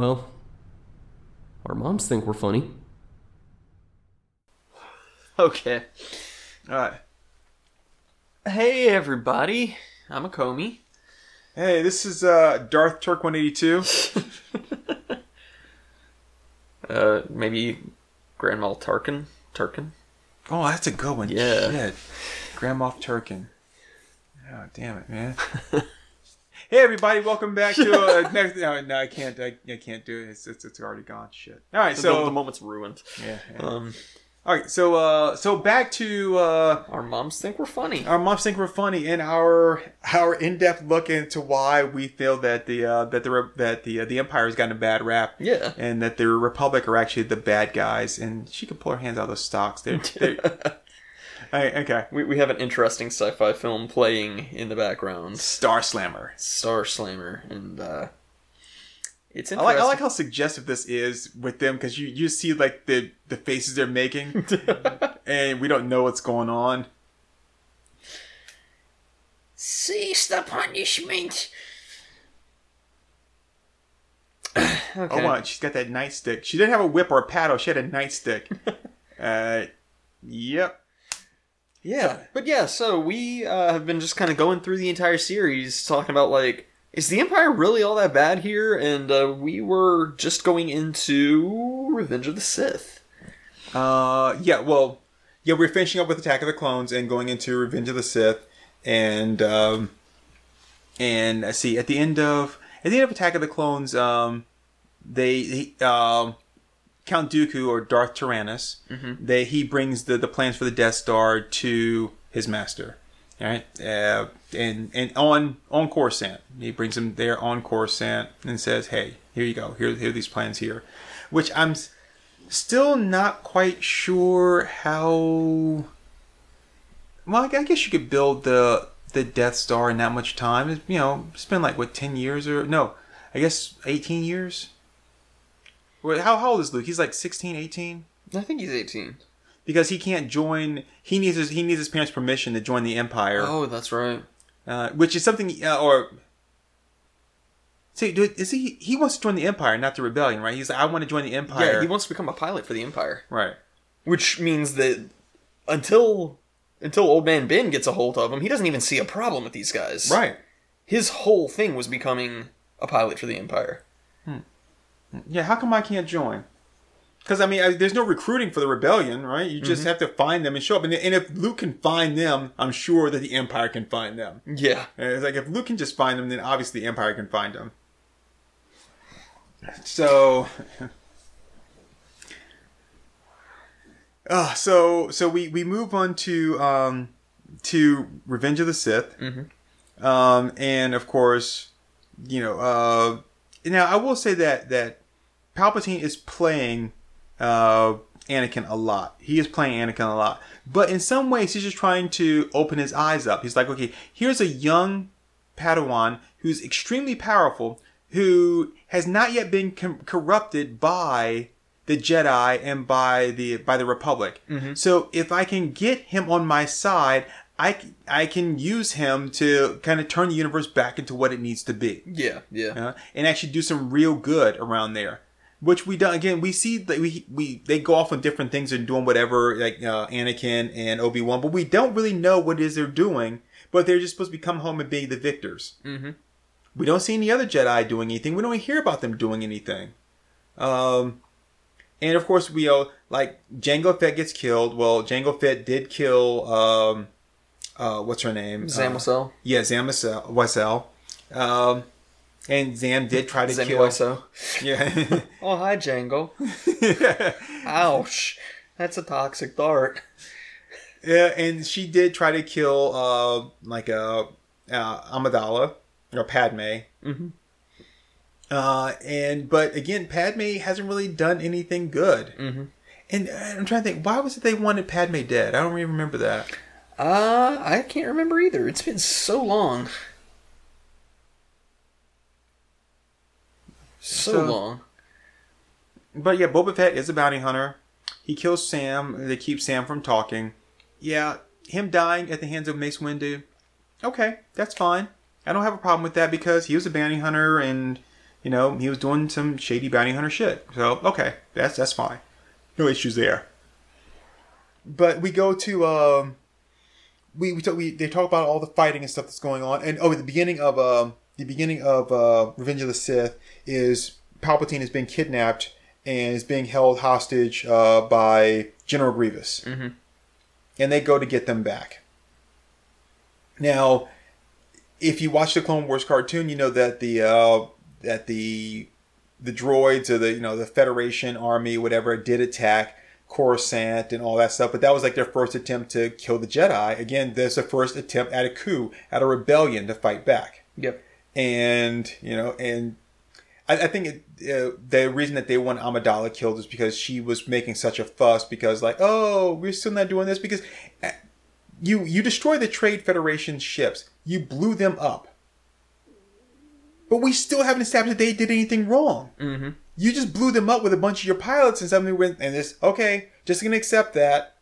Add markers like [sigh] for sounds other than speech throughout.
Well, our moms think we're funny. Okay. Alright. Hey everybody. I'm a Comey. Hey, this is uh, Darth Turk 182. [laughs] Uh maybe Grandma Tarkin? Tarkin? Oh, that's a good one. Yeah. Shit. Grandma Turkin. Oh, damn it, man. [laughs] hey, everybody, welcome back to uh, [laughs] next. No, no, I can't. I, I can't do it. It's, it's, it's already gone. Shit. All right, So the, the moment's ruined. yeah, yeah. Um All right, so uh, so back to uh, our moms think we're funny. our moms think we're funny in our our in depth look into why we feel that the uh, that the that the uh, the empire has gotten a bad rap. Yeah. And that the Republic are actually the bad guys, and she can pull her hands out of those stocks. They're, they're... [laughs] Right, okay. We, we have an interesting sci-fi film playing in the background, Star Slammer. Star Slammer, and uh, it's I like I like how suggestive this is with them because you you see like the the faces they're making, [laughs] and we don't know what's going on. Cease the punishment. [sighs] okay. Oh, wow, she's got that nightstick. She didn't have a whip or a paddle. She had a nightstick. [laughs] uh, yep. Yeah, but yeah. So we uh, have been just kind of going through the entire series, talking about like, is the Empire really all that bad here? And uh, we were just going into Revenge of the Sith. Uh, yeah. Well, yeah. We're finishing up with Attack of the Clones and going into Revenge of the Sith, and um, and I see at the end of at the end of Attack of the Clones, um, they he, um. Count Dooku or Darth Tyrannus, they he brings the, the plans for the Death Star to his master, all right, uh, and and on on Coruscant, he brings him there on Coruscant and says, "Hey, here you go. Here here are these plans here," which I'm still not quite sure how. Well, I guess you could build the the Death Star in that much time. You know, it's been like what ten years or no, I guess eighteen years. Wait, how, how old is Luke? He's like 16, 18? I think he's eighteen. Because he can't join. He needs his he needs his parents' permission to join the Empire, Oh, that's right. uh, which is something. Uh, or see, dude, is he? He wants to join the Empire, not the rebellion, right? He's like, I want to join the Empire. Yeah, he wants to become a pilot for the Empire, right. which means that until until Old Man Ben gets a hold of him, he doesn't even see a problem with these guys. Right. His whole thing was becoming a pilot for the Empire. Yeah. How come I can't join? Because I mean, I, there's no recruiting for the rebellion, right? You just have to find them and show up. And, and if Luke can find them, I'm sure that the Empire can find them. Yeah. And it's like if Luke can just find them, then obviously the Empire can find them. So, [laughs] uh, so so we we move on to um to Revenge of the Sith, um, and of course, you know, uh, now I will say that that Palpatine is playing uh Anakin a lot. He is playing Anakin a lot. But in some ways, he's just trying to open his eyes up. He's like, okay, here's a young Padawan who's extremely powerful, who has not yet been com- corrupted by the Jedi and by the by the Republic. So if I can get him on my side, I, I can use him to kind of turn the universe back into what it needs to be Yeah. Yeah. uh, and actually do some real good around there. Which we don't again. We see that we we they go off on different things and doing whatever like uh, Anakin and Obi Wan, but we don't really know what it is they're doing. But they're just supposed to be come home and be the victors. Mm-hmm. We don't see any other Jedi doing anything. We don't hear about them doing anything. Um, and of course we uh, like Jango Fett gets killed. Well, Jango Fett did kill um, uh, what's her name? Uh, Zamosil. yeah, Zam Wesell. Wesell. Um, and Zam did try to Zami kill. Wiso. Yeah. [laughs] Oh, hi, Jango. [laughs] Ouch. That's a toxic dart. yeah, and she did try to kill uh like a uh, Amidala or Padme. Mhm. Uh, and but again, Padme hasn't really done anything good. Mm-hmm. And uh, I'm trying to think, why was it they wanted Padme dead? I don't even remember that. Uh, I can't remember either. It's been so long. So, So- long. But yeah, Boba Fett is a bounty hunter. He kills Sam. They keep Sam from talking. Yeah, him dying at the hands of Mace Windu. Okay, that's fine. I don't have a problem with that because he was a bounty hunter and you know, he was doing some shady bounty hunter shit. So okay, that's that's fine. No issues there. But we go to um, we we, talk, we they talk about all the fighting and stuff that's going on, and oh, at the beginning of um, the beginning of uh, Revenge of the Sith is Palpatine is being kidnapped and is being held hostage uh, by General Grievous, mm-hmm. and they go to get them back. Now, if you watch the Clone Wars cartoon, you know that the uh, that the the droids or the you know the Federation army, whatever, did attack Coruscant and all that stuff. But that was like their first attempt to kill the Jedi. Again, there's a first attempt at a coup, at a rebellion to fight back. Yep. And you know, and I, I think it, uh, the reason that they want Amidala killed is because she was making such a fuss because like, oh, we're still not doing this because uh, you you destroy the Trade Federation ships, you blew them up. But we still haven't established that they did anything wrong. Mm-hmm. You just blew them up with a bunch of your pilots and something went and this okay, just gonna accept that.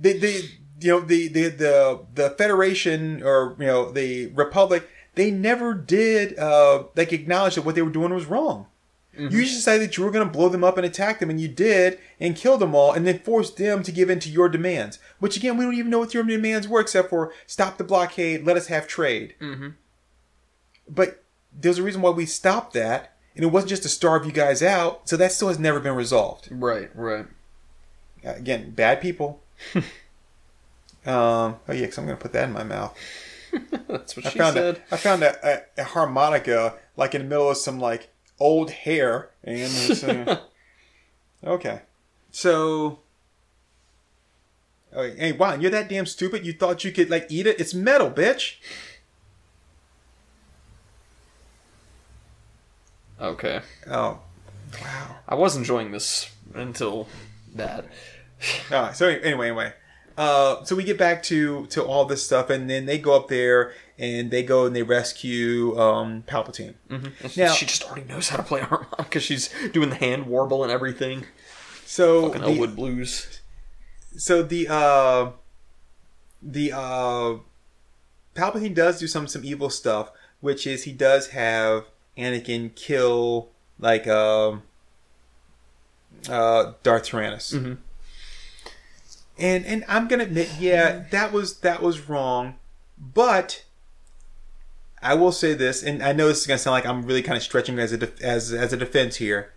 The the you know the the the the Federation or you know the Republic they never did uh like acknowledge that what they were doing was wrong. You just decided that you were going to blow them up and attack them, and you did, and kill them all, and then force them to give in to your demands. Which again, we don't even know what your demands were, except for stop the blockade, let us have trade. Mm-hmm. But there's a reason why we stopped that, and it wasn't just to starve you guys out. So that still has never been resolved. Right, right. Again, bad people. [laughs] um, oh yeah, because I'm going to put that in my mouth. [laughs] That's what I she found said. a, I found a, a, a harmonica like in the middle of some like old hair, and uh, [laughs] okay. So, oh, hey, wow, you're that damn stupid. You thought you could like eat it? It's metal, bitch. Okay. Oh, wow. I was enjoying this until that. All right. So anyway, anyway, uh, so we get back to to all this stuff, and then they go up there and they go and they rescue um, Palpatine. Mm-hmm. Now- she just already knows how to play [laughs] harmonica. Because she's doing the hand warble and everything. So Fucking the- Elwood Blues. so the uh the uh Palpatine does do some some evil stuff, which is he does have Anakin kill like um uh Darth Tyrannus. Mhm. And and I'm gonna admit, yeah, that was that was wrong, but I will say this, and I know this is gonna sound like I'm really kind of stretching as a def- as as a defense here.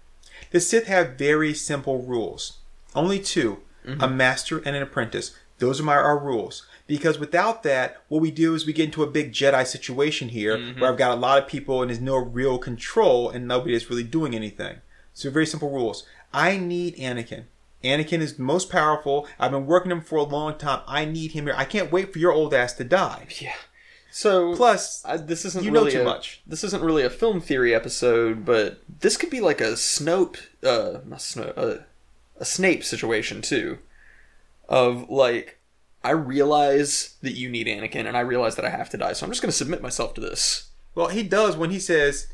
The Sith have very simple rules, only 2 a mm-hmm. master and an apprentice. Those are my our rules. Because without that, what we do is we get into a big Jedi situation here, mm-hmm. where I've got a lot of people and there's no real control, and nobody is really doing anything. So very simple rules. I need Anakin. Anakin is the most powerful. I've been working him for a long time. I need him here. I can't wait for your old ass to die. Yeah. So Plus, this isn't you know too a, much. This isn't really a film theory episode, but this could be like a Snope, uh, not Snope, uh, a Snape situation too. Of like, I realize that you need Anakin, and I realize that I have to die, so I'm just going to submit myself to this. well, he does when he says,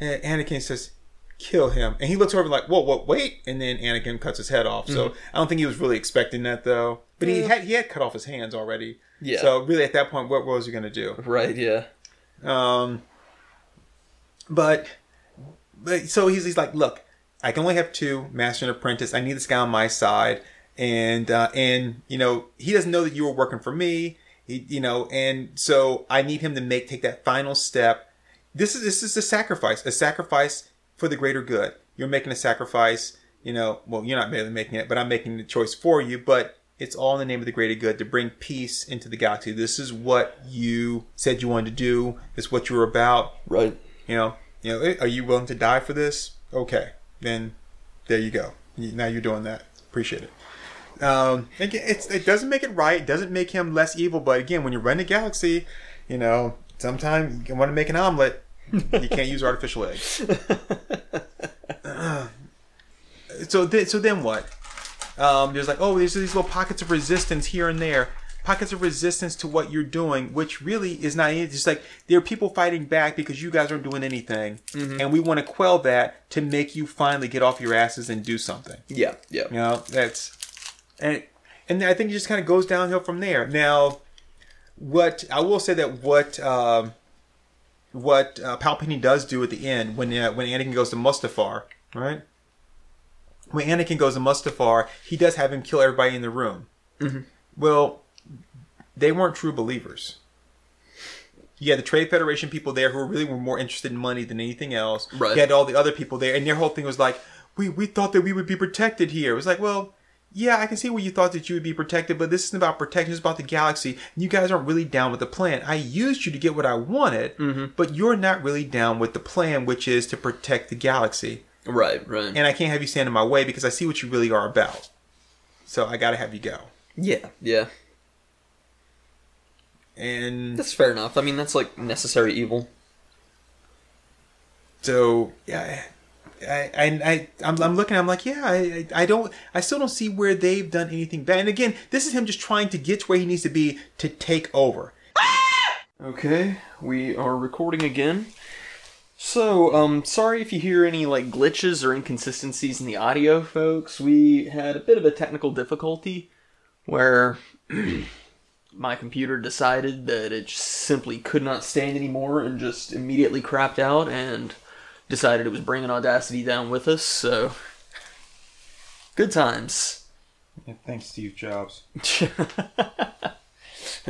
Anakin says, kill him. And he looks over like, whoa, whoa, wait. And then Anakin cuts his head off. So I don't think he was really expecting that though. But he had he had cut off his hands already. Yeah. So really at that point, what, what was he going to do? Right? Yeah. Um, but, but so he's, he's like, look, I can only have two, master and apprentice. I need this guy on my side, and uh, and you know he doesn't know that you were working for me. He, you know, and so I need him to make take that final step. This is this is a sacrifice, a sacrifice for the greater good. You're making a sacrifice. You know, well, you're not really making it, but I'm making the choice for you. But it's all in the name of the greater good to bring peace into the galaxy. This is what you said you wanted to do. It's what you were about. Right. You know, you know, are you willing to die for this? Okay, then there you go. Now you're doing that. Appreciate it. Um, again, it's it doesn't make it right. It doesn't make him less evil. But again, when you run a galaxy, you know, sometimes you want to make an omelet. You can't use artificial eggs. [laughs] so then, so then what? Um, there's like, oh, there's these little pockets of resistance here and there. Pockets of resistance to what you're doing, which really is not. It's just like there are people fighting back because you guys aren't doing anything, and we want to quell that to make you finally get off your asses and do something. Yeah. Yeah. You know, that's and and I think it just kind of goes downhill from there. Now, what I will say that what um, what uh, Palpatine does do at the end when uh, when Anakin goes to Mustafar, right? When Anakin goes to Mustafar, he does have him kill everybody in the room. Well, they weren't true believers. You had the Trade Federation people there who really were more interested in money than anything else. Right. You had all the other people there, and their whole thing was like, "We we thought that we would be protected here." It was like, well, yeah, I can see where you thought that you would be protected, but this isn't about protection. It's about the galaxy. You guys aren't really down with the plan. I used you to get what I wanted, mm-hmm. but you're not really down with the plan, which is to protect the galaxy. Right, right. And I can't have you stand in my way because I see what you really are about. So I got to have you go. yeah, yeah. And That's fair enough. I mean, that's like necessary evil. So yeah, I I, I I'm, I'm looking. I'm like, yeah, I I don't. I still don't see where they've done anything bad. And again, this is him just trying to get to where he needs to be to take over. Okay, we are recording again. So, um, sorry if you hear any like glitches or inconsistencies in the audio, folks. We had a bit of a technical difficulty where [clears throat] my computer decided that it just simply could not stand anymore and just immediately crapped out and decided it was bringing Audacity down with us. So, good times. thanks, Steve Jobs. [laughs]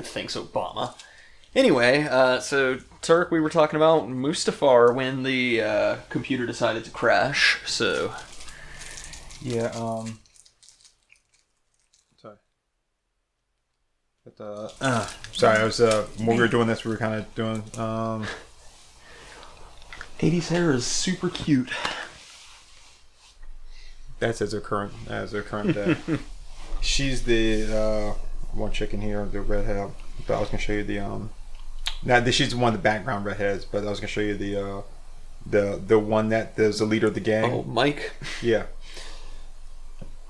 Thanks, Obama. Anyway, uh, so Turk, we were talking about Mustafar when the uh, computer decided to crash. So Yeah. Um. Sorry. But uh, uh sorry, I was uh when we were doing this, we were kind of doing um. 80s hair is super cute. That's as a current as a current day. [laughs] She's the uh, one chicken here, the redhead. But I was gonna show you the um. Now this she's one of the background redheads, but I was gonna show you the uh, the the one that is the leader of the gang. Oh, Mike. Yeah,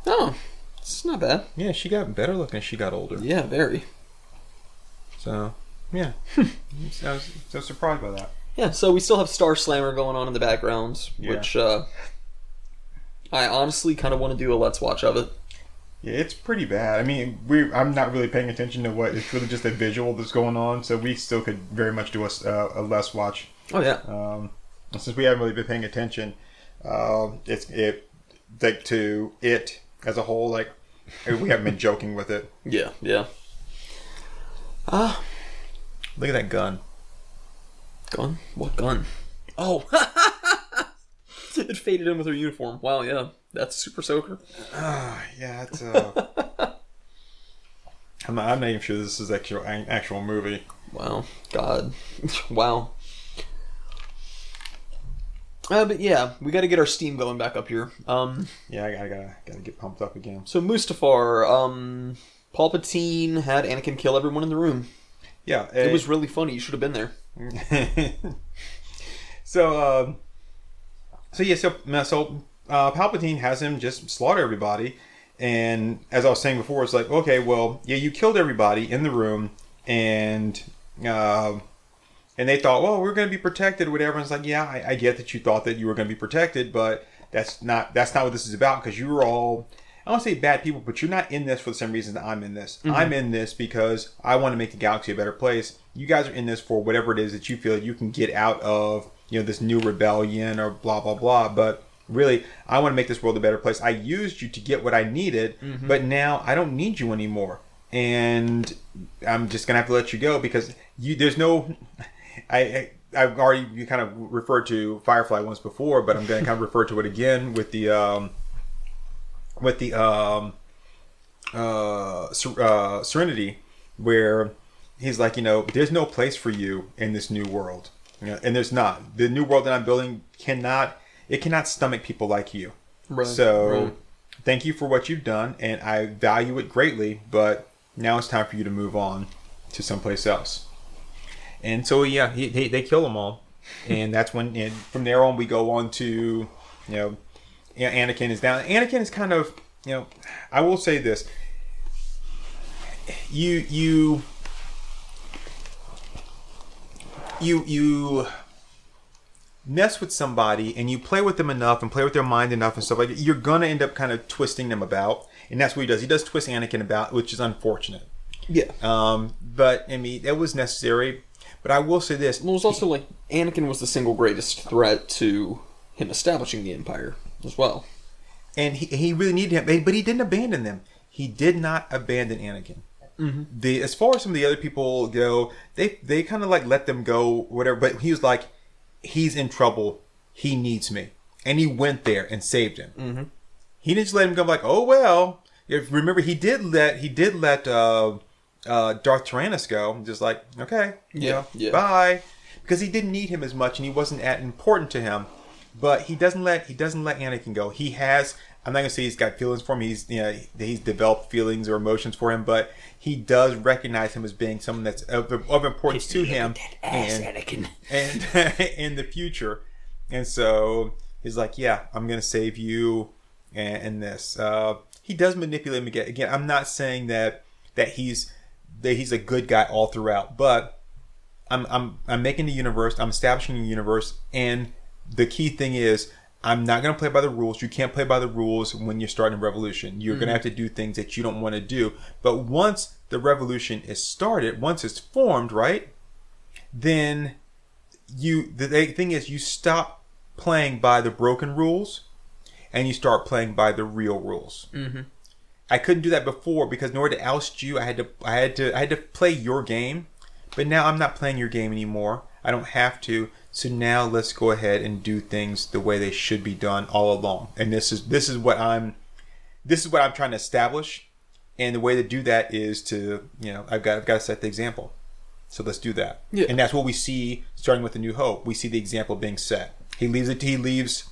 Oh, it's not bad. yeah. She got better looking as she got older. Yeah, very. So yeah, [laughs] I was so surprised by that. Yeah, so we still have Star Slammer going on in the background, Yeah. which uh, I honestly kind of want to do a let's watch of it. Yeah, it's pretty bad. I mean, we I'm not really paying attention to what it's really just a visual that's going on. So we still could very much do a, uh, a less watch. Oh yeah, Um, since we haven't really been paying attention, uh, it's it like to it as a whole. Like we haven't been joking with it. yeah, yeah. Ah, Look at that gun. Gun? What gun? Oh, [laughs] it faded in with her uniform. Wow, yeah, that's Super Soaker. Ah, yeah, it's. Uh... [laughs] I'm not, I'm not even sure this is actual actual movie. Wow, God, [laughs] wow. Uh, but yeah, we got to get our steam going back up here. Um, Yeah, I gotta gotta, gotta get pumped up again. so Mustafar, um, Palpatine had Anakin kill everyone in the room. Yeah, It was really funny. You should have been there. [laughs] so, um, so yeah, so so uh, Palpatine has him just slaughter everybody, and as I was saying before, it's like, okay, well, yeah, you killed everybody in the room, and uh, and they thought, well, we're going to be protected, or whatever. And it's like, yeah, I, I get that you thought that you were going to be protected, but that's not that's not what this is about because you were all. I don't say bad people, but you're not in this for the same reason that I'm in this. I'm in this because I want to make the galaxy a better place. You guys are in this for whatever it is that you feel you can get out of, you know, this new rebellion or blah blah blah. But really, I want to make this world a better place. I used you to get what I needed, but now I don't need you anymore, and I'm just gonna have to let you go because you. There's no. [laughs] I. I I've already you kind of referred to Firefly once before, but I'm going to kind of refer to it again with the um, with the um, uh, Ser- uh, Serenity, where he's like, you know, there's no place for you in this new world, you know, and there's not. The new world that I'm building cannot it cannot stomach people like you. Right, so, right. thank you for what you've done, and I value it greatly. But now it's time for you to move on to someplace else. And so, yeah, he, he, they kill them all, and that's when. And from there on, we go on to, you know, Anakin is down. Anakin is kind of, you know, I will say this. You you you you mess with somebody and you play with them enough and play with their mind enough and stuff like that, you're gonna end up kind of twisting them about, and that's what he does. He does twist Anakin about, which is unfortunate. Yeah. Um, but I mean, that was necessary. But I will say this: Well, it was also like Anakin was the single greatest threat to him establishing the Empire as well. and he, he really needed him, but he didn't abandon them. He did not abandon Anakin. The as far as some of the other people go, they they kind of like let them go, whatever. But he was like, he's in trouble. He needs me, and he went there and saved him. Mm-hmm. He didn't just let him go like, oh well. If remember, he did let he did let uh, uh, Darth Tyrannus go. Just like okay, you Yeah, know, yeah. bye, because he didn't need him as much, and he wasn't that important to him. But he doesn't let he doesn't let Anakin go. He has. I'm not gonna say he's got feelings for him. He's you know he's developed feelings or emotions for him, but he does recognize him as being someone that's of, of importance to him and, [laughs] and [laughs] in the future. And so he's like, "Yeah, I'm gonna save you." And, and this, uh, he does manipulate him again. Again, I'm not saying that that he's that he's a good guy all throughout, but I'm I'm I'm making the universe. I'm establishing a universe, and the key thing is I'm not going to play by the rules. You can't play by the rules when you're starting a revolution. You're going to have to do things that you don't want to do. But once the revolution is started, once it's formed, right? Then you the thing is you stop playing by the broken rules and you start playing by the real rules. Mm-hmm. I couldn't do that before because in order to oust you, I had to I had to I had to play your game. But now I'm not playing your game anymore. I don't have to. So now let's go ahead and do things the way they should be done all along. And this is this is what I'm this is what I'm trying to establish. And the way to do that is to you know I've got I've got to set the example. So let's do that. Yeah. And that's what we see starting with the New Hope. We see the example being set. He leaves it. He leaves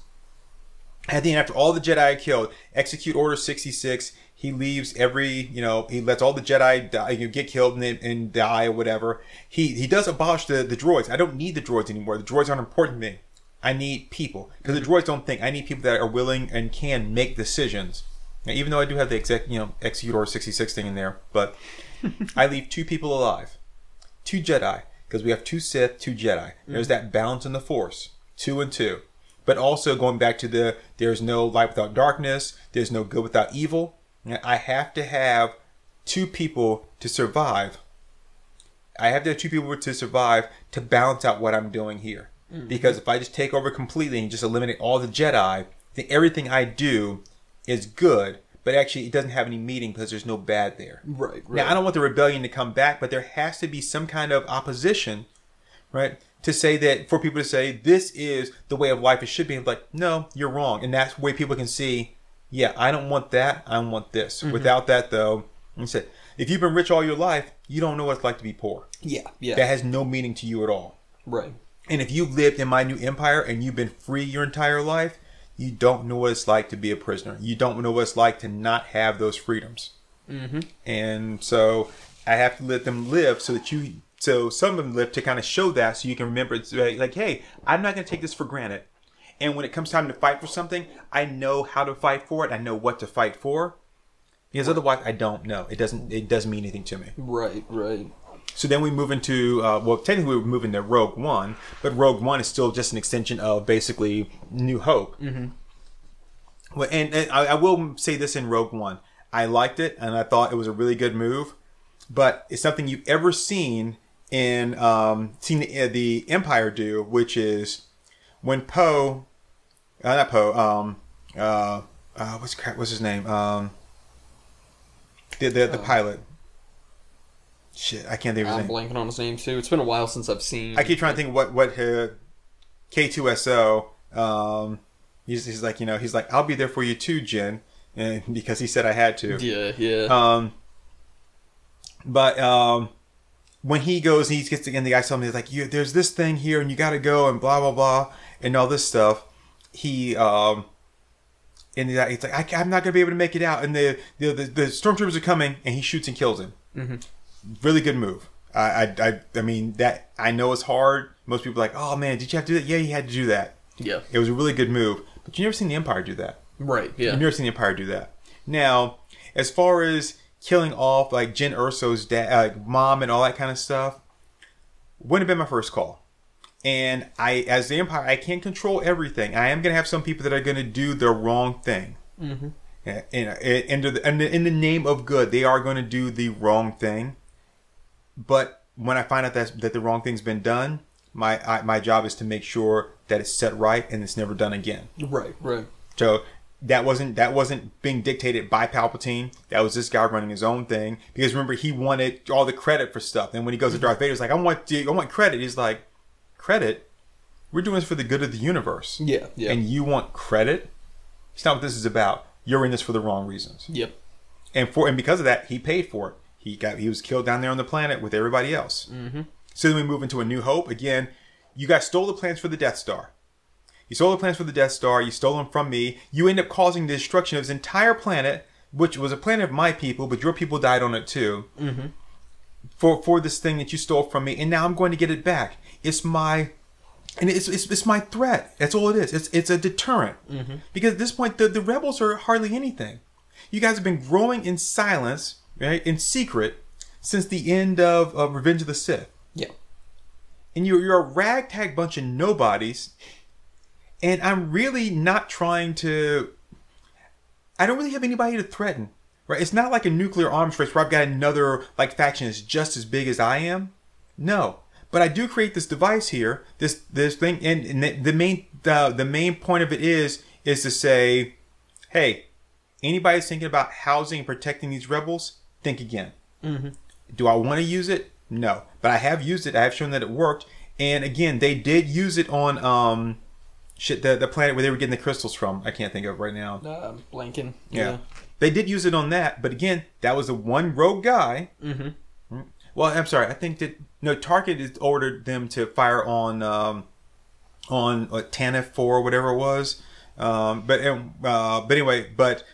at the end after all the Jedi are killed, execute Order sixty six. He leaves every, you know, he lets all the Jedi die, you know, get killed and, and die or whatever. He he does abolish the, the droids. I don't need the droids anymore. The droids aren't important to me. I need people because the droids don't think. I need people that are willing and can make decisions. Now, even though I do have the exec, you know, execute Order sixty six thing in there, but [laughs] I leave two people alive, two Jedi because we have two Sith, two Jedi. There's mm-hmm. that balance in the Force, two and two. But also going back to the there's no light without darkness, there's no good without evil. I have to have two people to survive. I have to have two people to survive to balance out what I'm doing here. Mm-hmm. Because if I just take over completely and just eliminate all the Jedi, then everything I do is good, but actually it doesn't have any meaning because there's no bad there. Right, right. Now I don't want the rebellion to come back, but there has to be some kind of opposition, right? To say that for people to say this is the way of life it should be, like no, you're wrong, and that's way people can see. Yeah, I don't want that. I want this. Mm-hmm. Without that, though, I said, if you've been rich all your life, you don't know what it's like to be poor. yeah, yeah, That has no meaning to you at all. right. And if you've lived in my new empire and you've been free your entire life, you don't know what it's like to be a prisoner. You don't know what it's like to not have those freedoms. Mm-hmm. And so I have to let them live so that you, so some of them live to kind of show that so you can remember it's like, like, hey, I'm not going to take this for granted. And when it comes time to fight for something, I know how to fight for it. I know what to fight for. Because otherwise, I don't know. It doesn't. It doesn't mean anything to me. Right, right. So then we move into uh, well, technically we move into Rogue One, but Rogue One is still just an extension of basically New Hope. Mm-hmm. Well, and, and I, I will say this in Rogue One, I liked it and I thought it was a really good move, but it's something you've ever seen in um, seen the, uh, the Empire do, which is when Poe, uh, not Poe, um, uh, uh, what's what's his name, um, the the, the pilot. Shit, I can't think of his I'm name. blanking on his name too. It's been a while since I've seen. I keep trying to think what what uh, K2SO. Um, he's, he's like you know he's like I'll be there for you too, Jyn, and [laughs] because he said I had to. Yeah, yeah. Um, but um, when he goes, he gets again. The guy telling me like, "You, there's this thing here, and you got to go, and blah blah blah, and all this stuff." He um, and he's like, I, "I'm not gonna be able to make it out," and the the the, the stormtroopers are coming, and he shoots and kills him. Mm-hmm. Really good move. I, I I I mean that I know it's hard. Most people are like, "Oh man, did you have to do that?" Yeah, you had to do that. yeah. It was a really good move, but you never seen the Empire do that. Right, yeah. You've never seen the Empire do that. Now, as far as killing off like Jyn Erso's dad, uh, mom, and all that kind of stuff, wouldn't have been my first call. And I, as the Empire, I can't control everything. I am going to have some people that are going to do the wrong thing. Mhm. In, in, the, in the in the name of good, they are going to do the wrong thing. But when I find out that that the wrong thing's been done, my I, my job is to make sure that it's set right and it's never done again. Right, right. So that wasn't that wasn't being dictated by Palpatine. That was this guy running his own thing. Because remember, he wanted all the credit for stuff. And when he goes to Darth Vader, he's like, "I want I want credit." He's like, "Credit? We're doing this for the good of the universe." Yeah, yeah. And you want credit? It's not what this is about. You're in this for the wrong reasons. Yep. And for and because of that, he paid for it. He got he was killed down there on the planet with everybody else. Mm-hmm. So then we move into a New Hope again. You guys stole the plans for the Death Star. You stole the plans for the Death Star. You stole them from me. You end up causing the destruction of this entire planet, which was a planet of my people, but your people died on it too. Mm-hmm. For for this thing that you stole from me, and now I'm going to get it back. It's my and it's, it's, it's my threat. That's all it is. It's it's a deterrent. Because at this point, the, the rebels are hardly anything. You guys have been growing in silence, right, in secret, since the end of, of Revenge of the Sith. Yeah. And you're, you're a ragtag bunch of nobodies. And I'm really not trying to. I don't really have anybody to threaten, right? It's not like a nuclear arms race where I've got another like faction that's just as big as I am. No, but I do create this device here, this this thing, and, and the, the main the, the main point of it is is to say, hey, anybody that's thinking about housing and protecting these rebels, think again. Do I want to use it? No, but I have used it. I have shown that it worked. And again, they did use it on um, shit the the planet where they were getting the crystals from. I can't think of right now. Uh, blanking. Yeah. They did use it on that, but again, that was the one rogue guy. Mm-hmm. Well, I'm sorry. I think that no Target has ordered them to fire on um, on uh, Tanif four whatever it was. Um, but um, uh, but anyway, but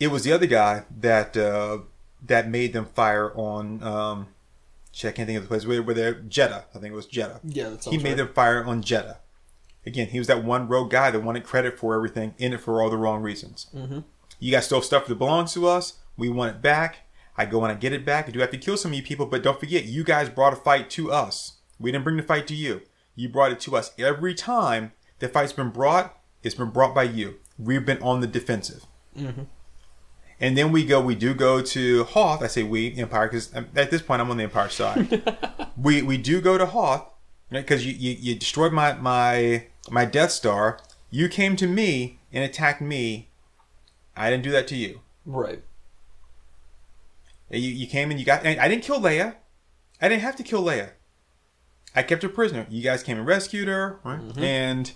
it was the other guy that uh, that made them fire on. Um, shit, I can't think of the place where, where they're Jedha. I think it was Jedha. Yeah, He made right. them fire on Jedha. Again, he was that one rogue guy that wanted credit for everything, in it for all the wrong reasons. Mm-hmm. You guys stole stuff that belongs to us. We want it back. I go and I get it back. I do have to kill some of you people, but don't forget, you guys brought a fight to us. We didn't bring the fight to you. You brought it to us. Every time the fight's been brought, it's been brought by you. We've been on the defensive. And then we go, we do go to Hoth. I say we, Empire, because at this point I'm on the Empire side. [laughs] we we do go to Hoth, because you, you, you destroyed my, my, my Death Star. You came to me and attacked me. I didn't do that to you. Right. You, you came and you got. And I didn't kill Leia. I didn't have to kill Leia. I kept her prisoner. You guys came and rescued her, right? And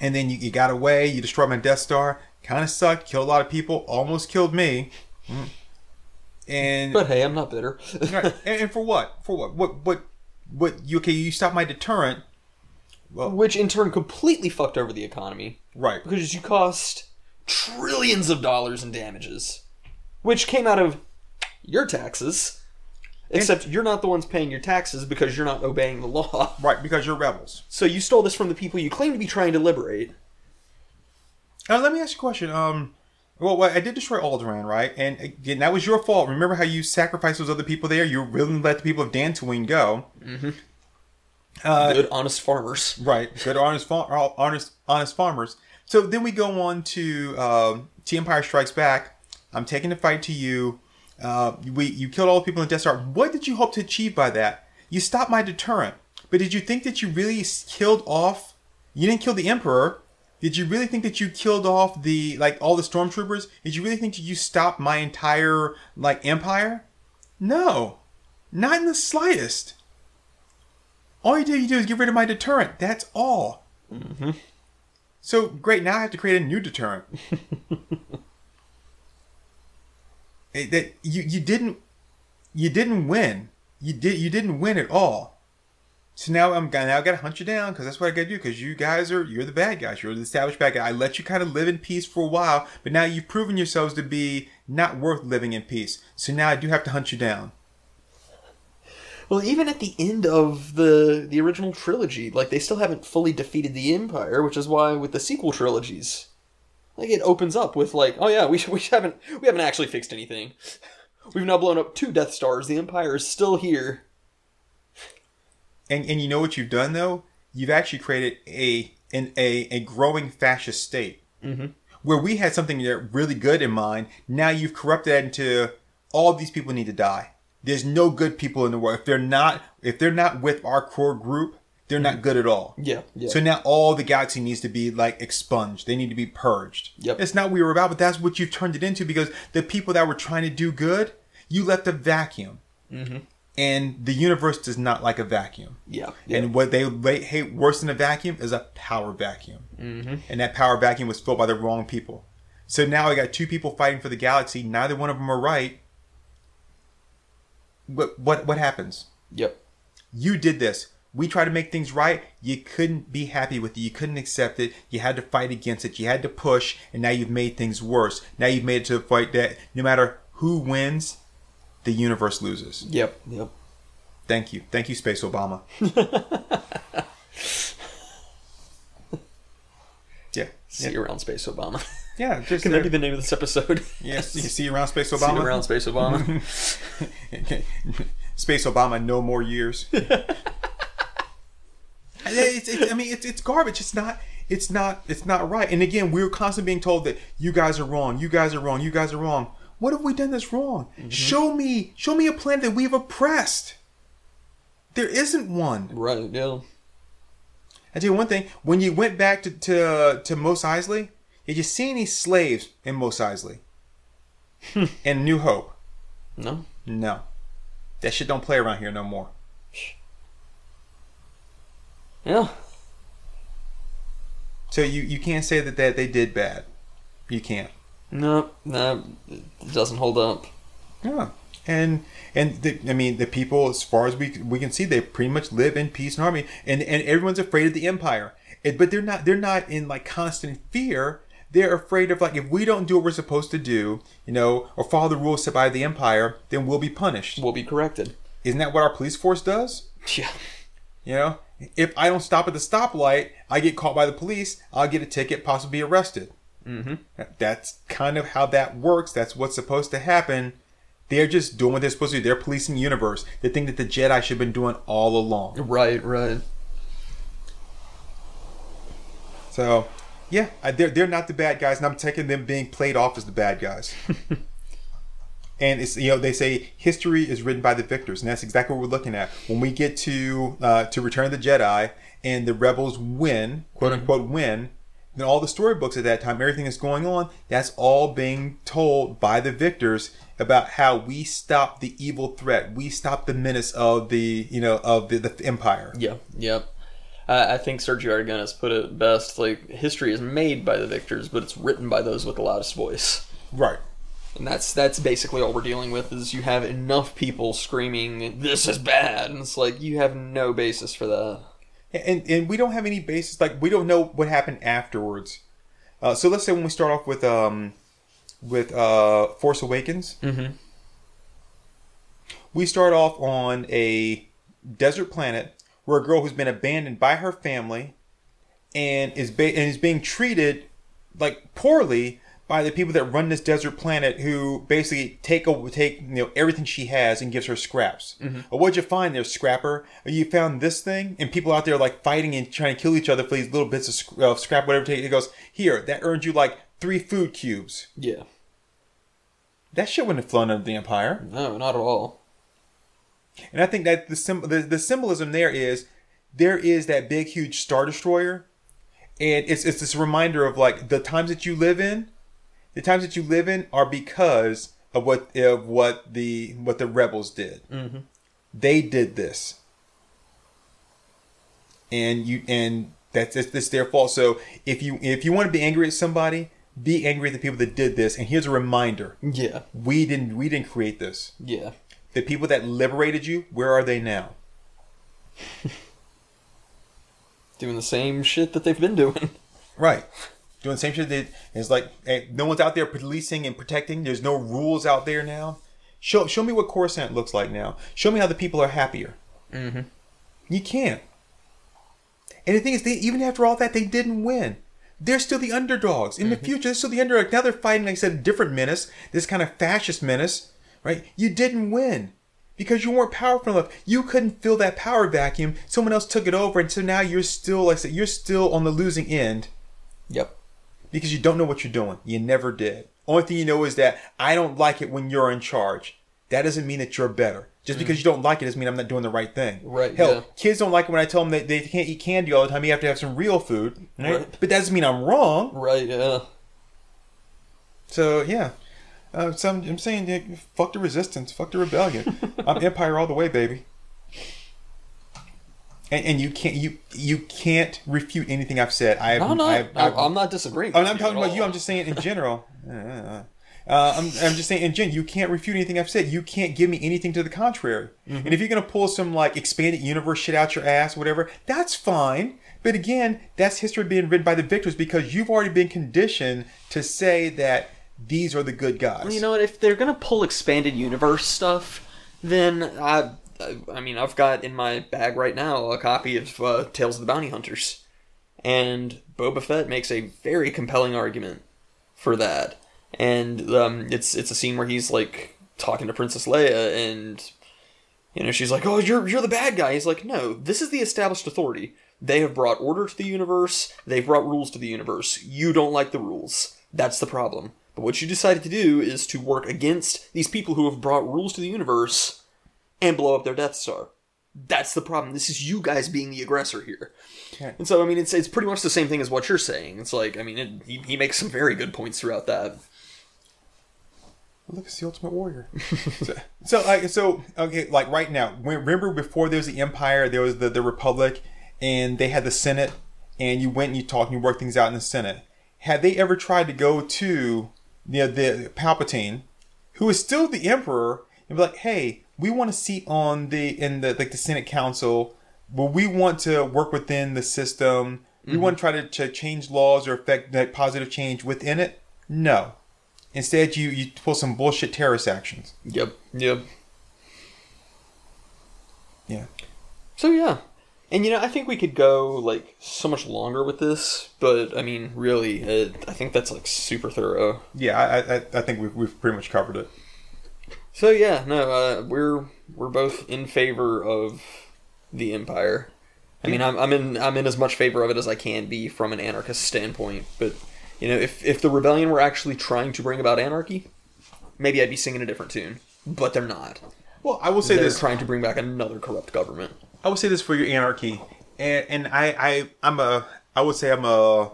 and then you, you got away. You destroyed my Death Star. Kind of sucked. Killed a lot of people. Almost killed me. Mm. And, But hey, I'm not bitter. right, [laughs] and and for what? For what? What? What? What? You okay? You stopped my deterrent. Well, Which in turn completely fucked over the economy. right. Because you cost trillions of dollars in damages. Which came out of your taxes. Except you're not the ones paying your taxes because you're not obeying the law. [laughs] Right, because you're rebels. So you stole this from the people you claim to be trying to liberate. Uh, let me ask you a question. Um, well, well, I did destroy Alderaan, right? And again, that was your fault. Remember how you sacrificed those other people there? You were willing to let the people of Dantooine go. Uh, Good, honest farmers. Right. Good, honest, far- honest, honest farmers. So then we go on to um, T Empire Strikes Back. I'm taking the fight to you. Uh, we you killed all the people in Death Star. What did you hope to achieve by that? You stopped my deterrent, but did you think that you really killed off? You didn't kill the Emperor. Did you really think that you killed off the like all the stormtroopers? Did you really think that you stopped my entire like empire? No, not in the slightest. All you do, you do is get rid of my deterrent. That's all. Mm-hmm. So great. Now I have to create a new deterrent. [laughs] That you you didn't you didn't win. You did you didn't win at all. So now I'm gonna now I gotta hunt you down because that's what I gotta do. Because you guys are you're the bad guys. You're the established bad guy. I let you kind of live in peace for a while, but now you've proven yourselves to be not worth living in peace. So now I do have to hunt you down. Well, even at the end of the the original trilogy, like they still haven't fully defeated the Empire, which is why with the sequel trilogies, like it opens up with like, oh yeah, we [laughs] we haven't we haven't actually fixed anything. We've now blown up two Death Stars. The Empire is still here. And and you know what you've done though? You've actually created a an, a a growing fascist state mm-hmm. where we had something that really good in mind. Now you've corrupted that into all these people need to die. There's no good people in the world. If they're not, if they're not with our core group, they're not good at all. Yeah, yeah. So now all the galaxy needs to be like expunged. They need to be purged. Yep. It's not what we were about, but that's what you've turned it into because the people that were trying to do good, you left a vacuum. Mm-hmm. And the universe does not like a vacuum. Yeah, yeah. And what they hate worse than a vacuum is a power vacuum. Mm-hmm. And that power vacuum was filled by the wrong people. So now I got two people fighting for the galaxy. Neither one of them are right. What what what happens? Yep. You did this. We try to make things right. You couldn't be happy with it. You couldn't accept it. You had to fight against it. You had to push, and now you've made things worse. Now you've made it to a fight that no matter who wins, the universe loses. Yep. Yep. Thank you. Thank you, Space Obama. [laughs] yeah. See you around Space Obama. [laughs] Yeah, just Can that be the name of this episode? [laughs] Yes, you see around Space See Obama. around Space Obama. [laughs] Space Obama, no more years. [laughs] It's, it's, I mean, it's, it's garbage. It's not. It's not. It's not right. And again, we're constantly being told that you guys are wrong. You guys are wrong. You guys are wrong. What have we done that's wrong? Mm-hmm. Show me. Show me a planet that we've oppressed. There isn't one. right. Yeah. I tell you one thing. When you went back to to, to Mos Eisley, did you see any slaves in Mos Eisley? [laughs] and New Hope. No. No. That shit don't play around here no more. Yeah. So you, you can't say that, that they did bad. You can't. No. No. It doesn't hold up. Yeah. And and the, I mean the people as far as we we can see they pretty much live in peace and harmony and and everyone's afraid of the empire. It, but they're not they're not in like constant fear. They're afraid of like if we don't do what we're supposed to do, you know, or follow the rules set by the empire, then we'll be punished. We'll be corrected. Isn't that what our police force does? Yeah. You know, if I don't stop at the stoplight, I get caught by the police. I'll get a ticket, possibly arrested. Mm-hmm. That's kind of how that works. That's what's supposed to happen. They're just doing what they're supposed to do. They're policing the universe. The thing that the Jedi should have been doing all along. Right. Right. So, yeah, they're they're not the bad guys, and I'm taking them being played off as the bad guys. [laughs] and it's you know they say history is written by the victors, and that's exactly what we're looking at when we get to uh, to Return of the Jedi and the rebels win, quote unquote win. Then all the storybooks at that time, everything that's going on, that's all being told by the victors about how we stop the evil threat, we stop the menace of the you know of the, the empire. Yeah. Yep. Uh, I think Sergio Aragonés put it best. Like history is made by the victors, but it's written by those with the loudest voice. Right. And that's that's basically all we're dealing with is you have enough people screaming this is bad and it's like you have no basis for that. and and we don't have any basis like we don't know what happened afterwards uh, so let's say when we start off with um with uh force awakens mm-hmm. we start off on a desert planet where a girl who's been abandoned by her family and is ba- and is being treated like poorly by the people that run this desert planet who basically take over take you know everything she has and gives her scraps. Well, what'd you find there, scrapper? You found this thing, and people out there like fighting and trying to kill each other for these little bits of sc- uh, scrap, whatever. It. It goes here. That earned you like three food cubes. Yeah. That shit wouldn't have flown under the empire. No, not at all. And I think that the, sim- the the symbolism there is there is that big huge star destroyer, and it's it's this reminder of like the times that you live in, the times that you live in are because of what of what the what the rebels did. Mm-hmm. They did this, and you and that's it's, it's their fault. So if you if you want to be angry at somebody, be angry at the people that did this. And here's a reminder: Yeah. we didn't we didn't create this. Yeah. The people that liberated you, where are they now? [laughs] Doing the same shit that they've been doing. [laughs] Right. Doing the same shit that it's like hey, no one's out there policing and protecting. There's no rules out there now. Show show me what Coruscant looks like now. Show me how the people are happier. Mm-hmm. You can't. And the thing is, they, even after all that, they didn't win. They're still the underdogs. In the future, they're still the underdog. Now they're fighting, like I said, a different menace, this kind of fascist menace, right? You didn't win because you weren't powerful enough. You couldn't fill that power vacuum. Someone else took it over, and so now you're still, like I said, you're still on the losing end Yep. because you don't know what you're doing. You never did. Only thing you know is that I don't like it when you're in charge. that doesn't mean that you're better. Just because you don't like it doesn't mean I'm not doing the right thing. Right, Hell, yeah. kids don't like it when I tell them that they can't eat candy all the time. You have to have some real food. Right? Right. But that doesn't mean I'm wrong. Right, yeah. So yeah, uh, so I'm, I'm saying, yeah, fuck the resistance, fuck the rebellion. [laughs] I'm Empire all the way, baby. And, and you can't you you can't refute anything I've said. I have, I'm not, I have, I'm, I've- I'm not disagreeing. I'm not talking about you. I'm just saying in general. [laughs] Uh, uh, I'm, I'm just saying in general. You can't refute anything I've said. You can't give me anything to the contrary. Mm-hmm. And if you're gonna pull some like expanded universe shit out your ass, whatever, that's fine. But again, that's history being written by the victors because you've already been conditioned to say that these are the good guys. Well, you know what? If they're gonna pull expanded universe stuff, then I, I mean, I've got in my bag right now a copy of uh, Tales of the Bounty Hunters, and Boba Fett makes a very compelling argument for that. And um, it's it's a scene where he's like talking to Princess Leia, and you know she's like, "Oh, you're you're the bad guy." He's like, "No, this is the established authority. They have brought order to the universe. They've brought rules to the universe. You don't like the rules. That's the problem. But what you decided to do is to work against these people who have brought rules to the universe and blow up their Death Star. That's the problem. This is you guys being the aggressor here. And so, I mean, it's it's pretty much the same thing as what you're saying. It's like, I mean, it, he, he makes some very good points throughout that. Look, it's the Ultimate Warrior. [laughs] so, so, like, so, okay, like right now, remember before there was the Empire, there was the, the Republic, and they had the Senate, and you went and you talked and you worked things out in the Senate. Had they ever tried to go to you know, the Palpatine, who is still the Emperor, and be like, hey, we want a seat on the in the like the Senate Council, but we want to work within the system. We mm-hmm. want to try to, to change laws or affect that positive change within it. No, Instead, you you pull some bullshit terrorist actions. Yep. Yep. Yeah. So yeah, and you know I think we could go like so much longer with this, but I mean really, uh, I think that's like super thorough. Yeah, I I, I think we've, we've pretty much covered it. So yeah, no, uh, we're we're both in favor of the empire. I mean, I'm, I'm in I'm in as much favor of it as I can be from an anarchist standpoint. But you know, if if the rebellion were actually trying to bring about anarchy, maybe I'd be singing a different tune. But they're not. Well, I will say They're this. trying to bring back another corrupt government. I would say this for your anarchy, and and I I I'm a I would say I'm a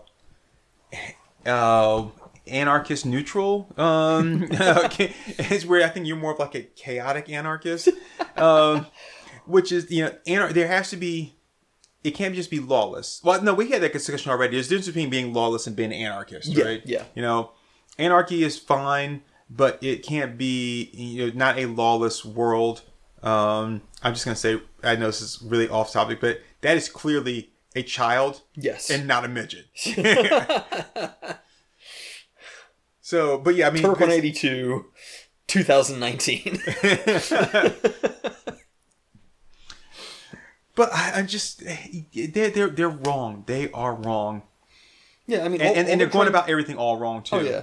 uh, anarchist neutral. Um, [laughs] okay, it's where I think you're more of like a chaotic anarchist, [laughs] um, which is you know anar- there has to be. It can't just be lawless. Well, no, we had that discussion already. There's a difference between being lawless and being anarchist, Yeah, right? yeah. You know, anarchy is fine, but it can't be you know not a lawless world. Um, I'm just gonna say I know this is really off topic, but that is clearly a child Yes. and not a midget. [laughs] so, but yeah, I mean, Turk 182, 2019. [laughs] but I, I just they're they're they're wrong. They are wrong, yeah, I mean, and, all- and, all and they're going trying- about everything all wrong too. Oh yeah.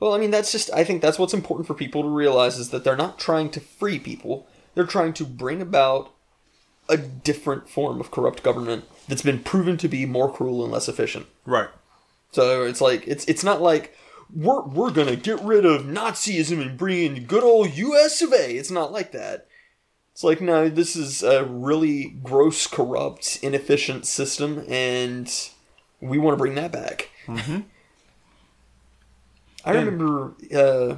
Well, I mean, that's just. I think that's what's important for people to realize is that they're not trying to free people. They're trying to bring about a different form of corrupt government that's been proven to be more cruel and less efficient. Right. So it's like it's it's not like we're we're gonna get rid of Nazism and bring in good old U.S. of A. It's not like that. It's like no, this is a really gross, corrupt, inefficient system, and we want to bring that back. Mhm. I remember, uh,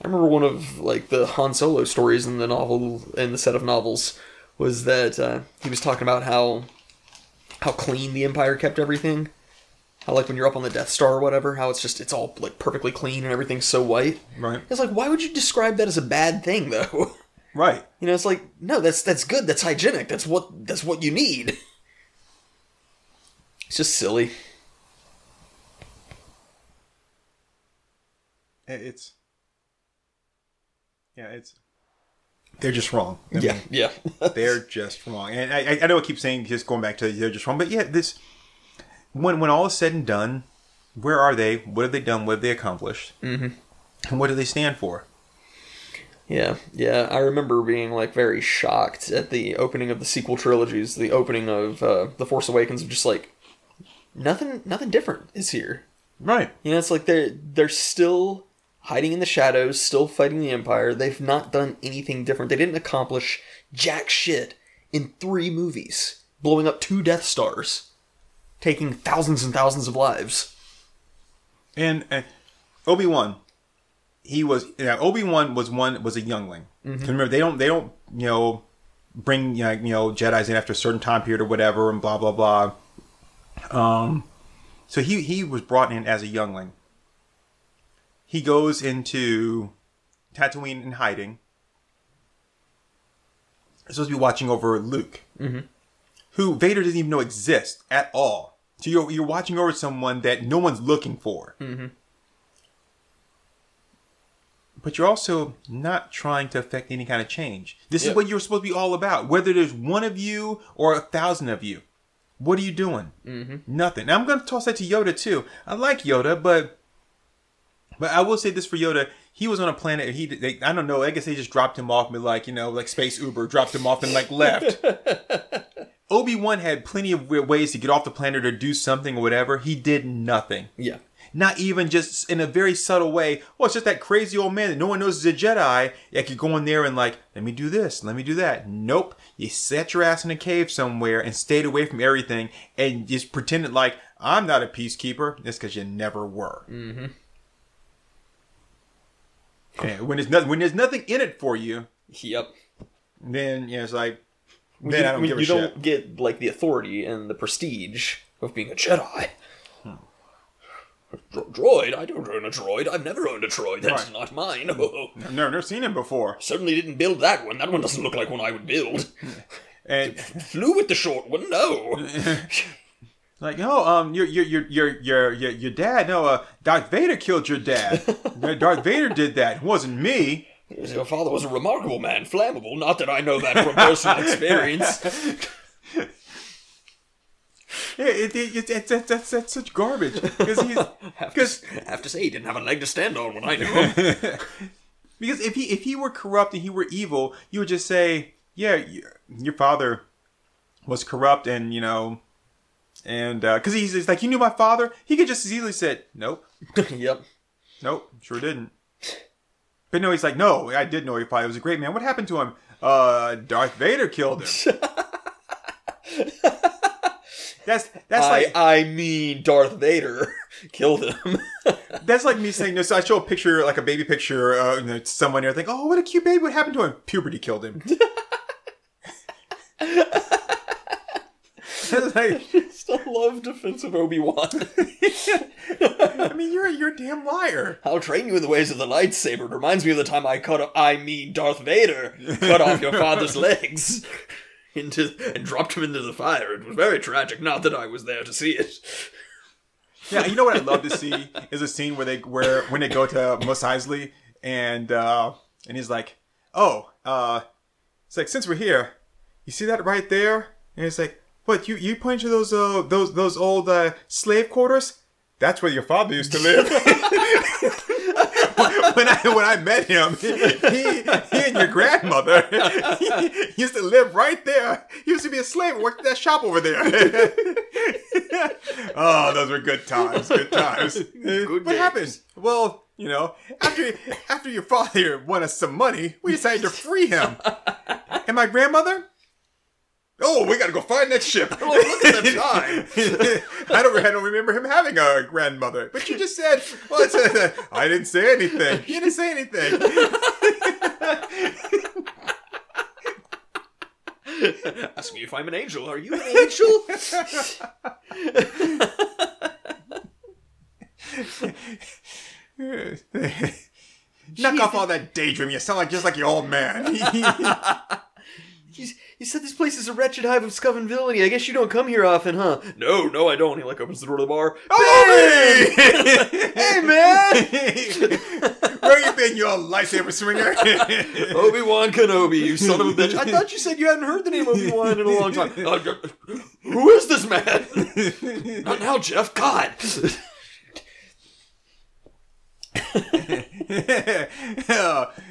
I remember one of like the Han Solo stories in the novel in the set of novels was that uh, he was talking about how how clean the Empire kept everything. How like when you're up on the Death Star or whatever, how it's just it's all like perfectly clean and everything's so white. Right. It's like why would you describe that as a bad thing though? [laughs] Right. You know, it's like no, that's that's good. That's hygienic. That's what that's what you need. [laughs] It's just silly. It's yeah, it's they're just wrong. I Yeah, mean, yeah. [laughs] they're just wrong. And I, I know I keep saying just going back to they're just wrong, but yeah, this when when all is said and done, where are they? What have they done? What have they accomplished? Mm-hmm. And what do they stand for? Yeah, yeah. I remember being like very shocked at the opening of the sequel trilogies, the opening of uh, the Force Awakens, of just like nothing, nothing different is here. Right. You know, it's like they're they're still hiding in the shadows, still fighting the Empire. They've not done anything different. They didn't accomplish jack shit in three movies, blowing up two Death Stars, taking thousands and thousands of lives. And uh, Obi Wan, he was yeah, Obi Wan was one was a youngling. 'Cause Remember, they don't they don't you know bring you know, you know Jedi's in after a certain time period or whatever, and blah blah blah. Um, so he he was brought in as a youngling. He goes into Tatooine in hiding. He's supposed to be watching over Luke, who Vader doesn't even know exists at all. So you're you're watching over someone that no one's looking for. But you're also not trying to affect any kind of change. This Yeah. is what you're supposed to be all about. Whether there's one of you or a thousand of you, what are you doing? Mm-hmm. Nothing. Now I'm going to toss that to Yoda too. I like Yoda, but but I will say this for Yoda: he was on a planet. He they, I don't know. I guess they just dropped him off, but like you know, like space Uber dropped him off and like left. [laughs] Obi Wan had plenty of ways to get off the planet or do something or whatever. He did nothing. Yeah. Not even just in a very subtle way. Well, it's just that crazy old man that no one knows is a Jedi. Yeah, could go in there and like, let me do this, let me do that. Nope. You sat your ass in a cave somewhere and stayed away from everything and just pretended like I'm not a peacekeeper. That's because you never were. Mm-hmm. When there's nothing, when there's nothing in it for you, Yep. then yeah, it's like, then you, I don't when give a you shit. don't get like the authority and the prestige of being a Jedi. Hmm. Dro- droid? I don't own a droid. I've never owned a droid. That's Right. not mine. Oh, I've never, never seen him before. certainly didn't build that one. That one doesn't look like one I would build. And Flew with the short one? No. [laughs] Like, no, um, your your your your your your, your dad, no, uh, Darth Vader killed your dad. [laughs] Darth Vader did that. It wasn't me. Your father was a remarkable man, flammable. Not that I know that from personal experience. [laughs] Yeah, it, it, it, it, that- that's that's such garbage [laughs] because he's because have to say, he didn't have a leg to stand on when I knew him. because if he if he were corrupt and he were evil, you would just say, yeah, your, your father was corrupt and you know, and because he's, he's like, you knew my father. He could just as easily said, nope, [laughs] yep. nope, sure didn't. But no, he's like, no, I did know your father. He was a great man. What happened to him? Uh, Darth Vader killed him. [laughs] That's that's I, like I mean, Darth Vader [laughs] killed him. that's like me saying no. So I show a picture, like a baby picture, uh, you know, someone here, think, oh, what a cute baby. What happened to him? Puberty killed him. [laughs] Like, [laughs] Still love defensive Obi Wan. [laughs] I mean, you're a, you're a damn liar. I'll train you in the ways of the lightsaber. It reminds me of the time I cut off, I mean Darth Vader, cut off your father's legs into and dropped him into the fire. It was very tragic. Not that I was there to see it. Yeah, you know what I'd love to see is a scene where they where when they go to Mos Eisley and uh, and he's like, oh, uh, it's like since we're here, you see that right there? And it's like, what you you point to those uh those those old uh, slave quarters? That's where your father used to live. [laughs] when I when I met him, he, he and your grandmother he [laughs] used to live right there. He used to be a slave and worked at that shop over there. [laughs] oh, those were good times. Good times. what days. happened? Well, you know, after after your father won us some money, we decided to free him. And my grandmother. Oh, we gotta go find that ship. [laughs] look at the [laughs] time. I don't. I don't remember him having a grandmother. But you just said, "Well, it's a, I didn't say anything. You didn't say anything." [laughs] Ask me if I'm an angel. Are you an angel? Knock off all that daydream. You sound like just like your old man. He said this place is a wretched hive of scum and villainy. I guess you don't come here often, huh? No, no, I don't. He like opens the door to the bar. Oh, Hey, man! [laughs] Where you been, you old lightsaber swinger? [laughs] Obi Wan Kenobi, you son of a bitch! I thought you said you hadn't heard the name Obi Wan in a long time. [laughs] Uh, who is this man? Not now, Jeff. God.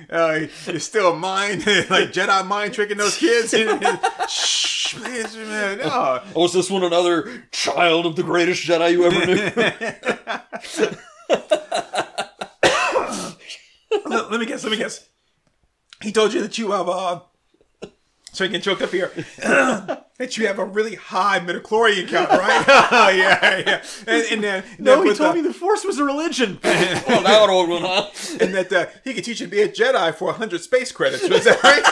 Uh, you're still a mind, [laughs] like Jedi mind tricking those kids. [laughs] Shh, please, man. No. Oh, is this one another child of the greatest Jedi you ever knew? [laughs] let me guess. Let me guess. He told you that you have uh, so you can choke up here. [clears throat] that you have a really high midichlorian count, right? oh [laughs] [laughs] yeah, yeah. And, and then No, then he told the- me the Force was a religion. [laughs] oh, that old one, huh? and that uh, he could teach you to be a Jedi for hundred space credits. Was that right?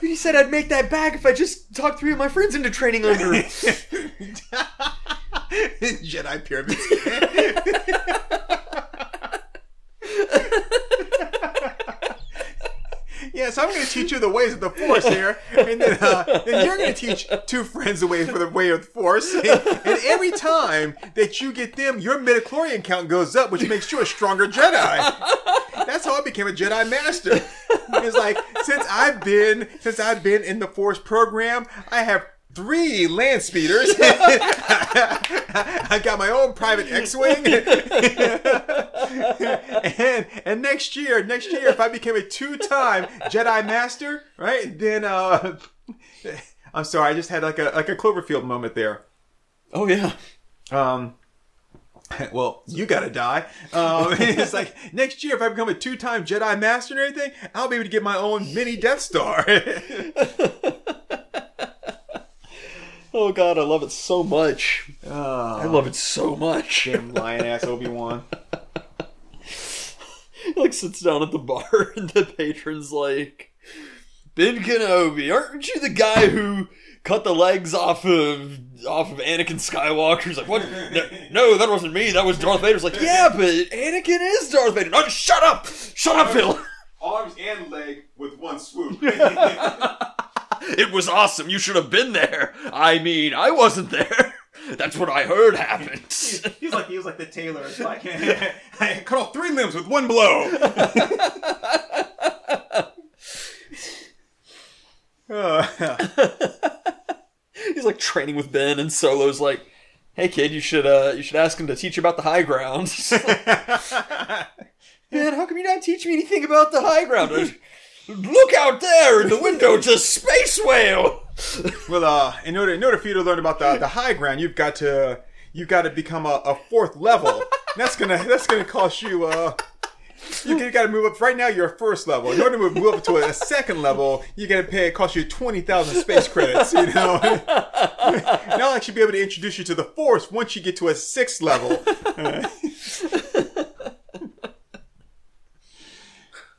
He said I'd make that back if I just talked three of my friends into training under. Jedi pyramids. Yeah, so I'm going to teach you the ways of the Force here, and then, uh, then you're going to teach two friends the way for the way of the Force. And, [laughs] and every time that you get them, your midichlorian count goes up, which makes you a stronger Jedi. That's how I became a Jedi Master. It's like since I've been since I've been in the Force program, I have three land speeders. [laughs] [laughs] I got my own private X-wing. [laughs] and and next year, next year, if I became a two-time Jedi Master, right, then uh, I'm sorry, I just had like a like a Cloverfield moment there. oh yeah. Um, well, you gotta die. Um, it's like next year, if I become a two-time Jedi Master and everything, I'll be able to get my own mini Death Star. Oh god, I love it so much. oh, I love it so much. damn lion ass Obi Wan. [laughs] He like sits down at the bar [laughs] and the patron's like, Ben Kenobi, aren't you the guy who cut the legs off of off of Anakin Skywalker? He's like, what? No, no, that wasn't me. That was Darth Vader's like, yeah, but Anakin is Darth Vader. No, shut up! Shut up, Phil! Arms and leg with one swoop. [laughs] [laughs] It was awesome. You should have been there. I mean, I wasn't there. [laughs] That's what I heard happened. He's like he was like the tailor. It's like [laughs] I cut off three limbs with one blow. He's like training with Ben, and Solo's like, "Hey kid, you should uh, you should ask him to teach you about the high ground." Ben, how come you not teach me anything about the high ground? Look out there in the window, [laughs] a space whale. well, uh, in order in order for you to learn about the the high ground, you've got to you've got to become a, a fourth level. [laughs] that's gonna that's gonna cost you uh. You got to move up. Right now, you're a first level. In order to move, move up to a, second level, you got to pay. It costs you twenty thousand space credits. You know. [laughs] now I should be able to introduce you to the Force once you get to a sixth level.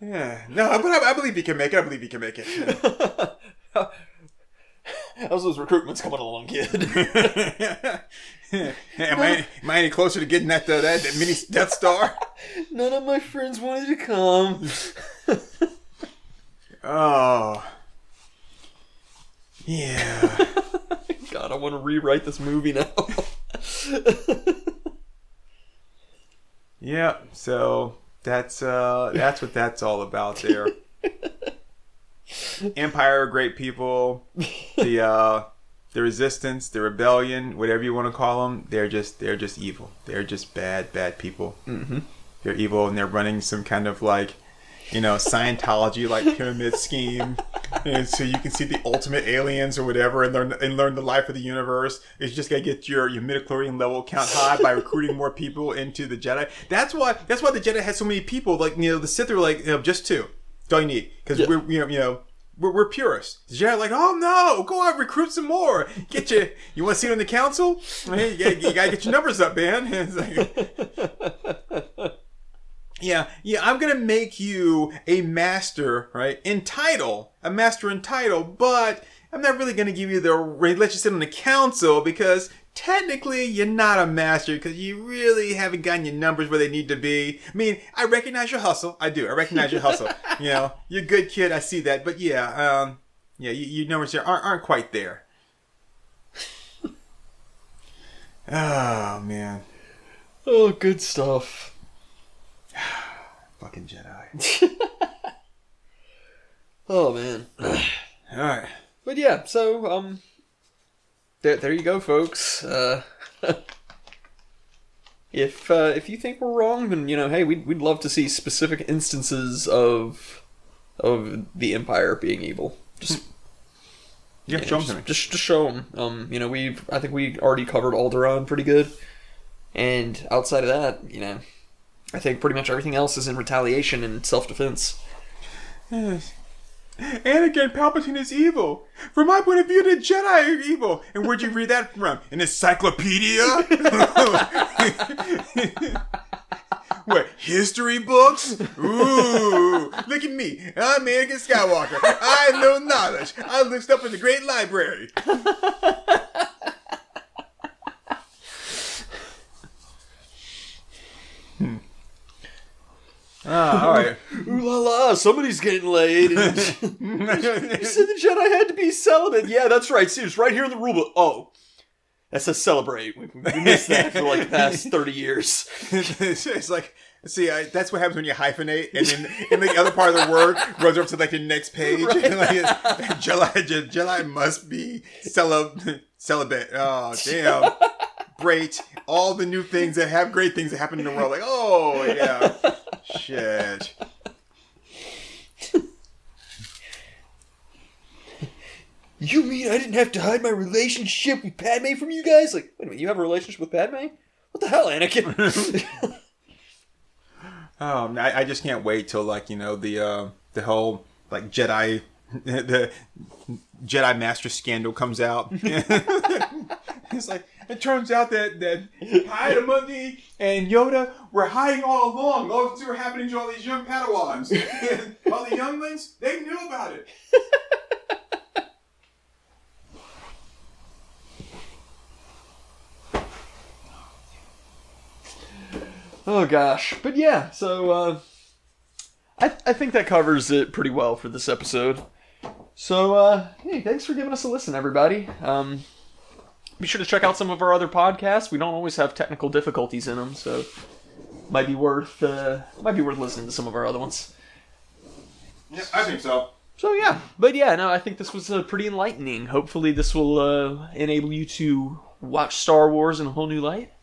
Yeah. No, but I, I believe he can make it. I believe he can make it. [laughs] How's those recruitments coming along, kid? [laughs] am, I, am I any closer to getting that uh, that, that mini Death Star? [laughs] None of my friends wanted to come. Oh. Yeah. God, I want to rewrite this movie now. yeah. So that's uh that's what that's all about there. [laughs] Empire are great people. The uh the resistance, the rebellion, whatever you want to call them, they're just they're just evil. They're just bad bad people. Mm-hmm. They're evil and they're running some kind of like you know Scientology like pyramid scheme, and so you can see the ultimate aliens or whatever, and learn and learn the life of the universe. It's just gotta get your your midichlorian level count high by recruiting more people into the Jedi. That's why that's why the Jedi had so many people. Like you know the Sith are like you know, just two. That's all you need because Yeah. we're you know you know. We're, we're purists. The Jedi are like, oh no, go out recruit some more. Get you. You want to see it on the council? Hey, you, gotta, you gotta get your numbers up, man. [laughs] It's like, [laughs] yeah, yeah, I'm gonna make you a master, right? In title, a master in title, but I'm not really gonna give you the rate. let you sit on the council because technically you're not a master because you really haven't gotten your numbers where they need to be. I mean, I recognize your hustle. I do. I recognize your hustle. [laughs] You know, you're a good kid. I see that. But yeah, um, yeah, you, your numbers here aren't, aren't quite there. Oh [laughs] man, oh, good stuff. [sighs] fucking Jedi. [laughs] Oh man. [clears throat] All right. But yeah, so um, there, there you go, folks. Uh, [laughs] if uh, if you think we're wrong, then you know, hey, we'd we'd love to see specific instances of of the Empire being evil. Just Yeah, yeah, show just, just to show them. Um, you know, we've I think we already covered Alderaan pretty good, and outside of that, you know, I think pretty much everything else is in retaliation and self defense. Anakin Palpatine is evil. From my point of view, the Jedi are evil. And where'd you read that from? An encyclopedia? [laughs] what, history books? Ooh, look at me. I'm Anakin Skywalker. I know knowledge. I looked up in the great library. [laughs] Hmm. Ah, all right. Ooh la la, somebody's getting laid. And [laughs] you said the Jedi had to be celibate. Yeah, that's right. See, it's right here in the rulebook. Oh, that says celebrate. We, we missed that for like the past [laughs] 30 years. it's like, see, I, that's what happens when you hyphenate, and then and the other part of the word goes over to like the next page. [laughs] like, Jedi, Jedi must be celib, celibate. Oh, damn. Great. All the new things that have great things that happen in the world. Like, oh, yeah. Shit. You mean I didn't have to hide my relationship with Padme from you guys? Like, wait a minute, you have a relationship with Padme? What the hell, Anakin? [laughs] Um, I, I just can't wait till like you know the uh, the whole like Jedi [laughs] the Jedi Master scandal comes out. [laughs] it's like it turns out that that Padme and Yoda were hiding all along. All this were happening to all these young Padawans. all the younglings, they knew about it. Oh gosh, but yeah. So uh, I I think that covers it pretty well for this episode. So uh, hey, thanks for giving us a listen, everybody. Um, be sure to check out some of our other podcasts. We don't always have technical difficulties in them, so might be worth uh, might be worth listening to some of our other ones. Yeah, I think so. So yeah, but yeah, no, I think this was uh, pretty enlightening. Hopefully, this will uh, enable you to watch Star Wars in a whole new light.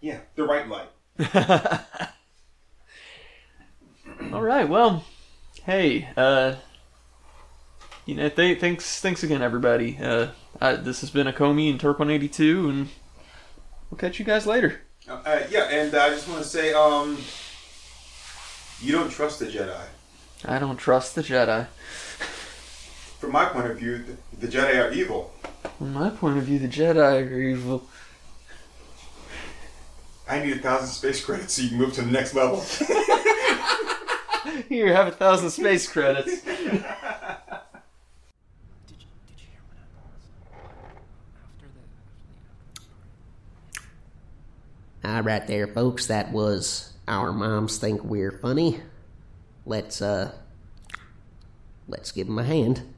Yeah, the right light. [laughs] All right, well, hey, uh, you know, th- thanks, thanks again, everybody. Uh, I, this has been a Comey and Turk One Eighty Two, and we'll catch you guys later. Uh, uh, yeah, and I just want to say, um, you don't trust the Jedi. I don't trust the Jedi. From my point of view, the, the Jedi are evil. From my point of view, the Jedi are evil. I need a thousand space credits so you can move to the next level. [laughs] Here, have a thousand space credits. [laughs] All right, there, folks. That was our moms think we're funny. Let's uh, let's give them a hand.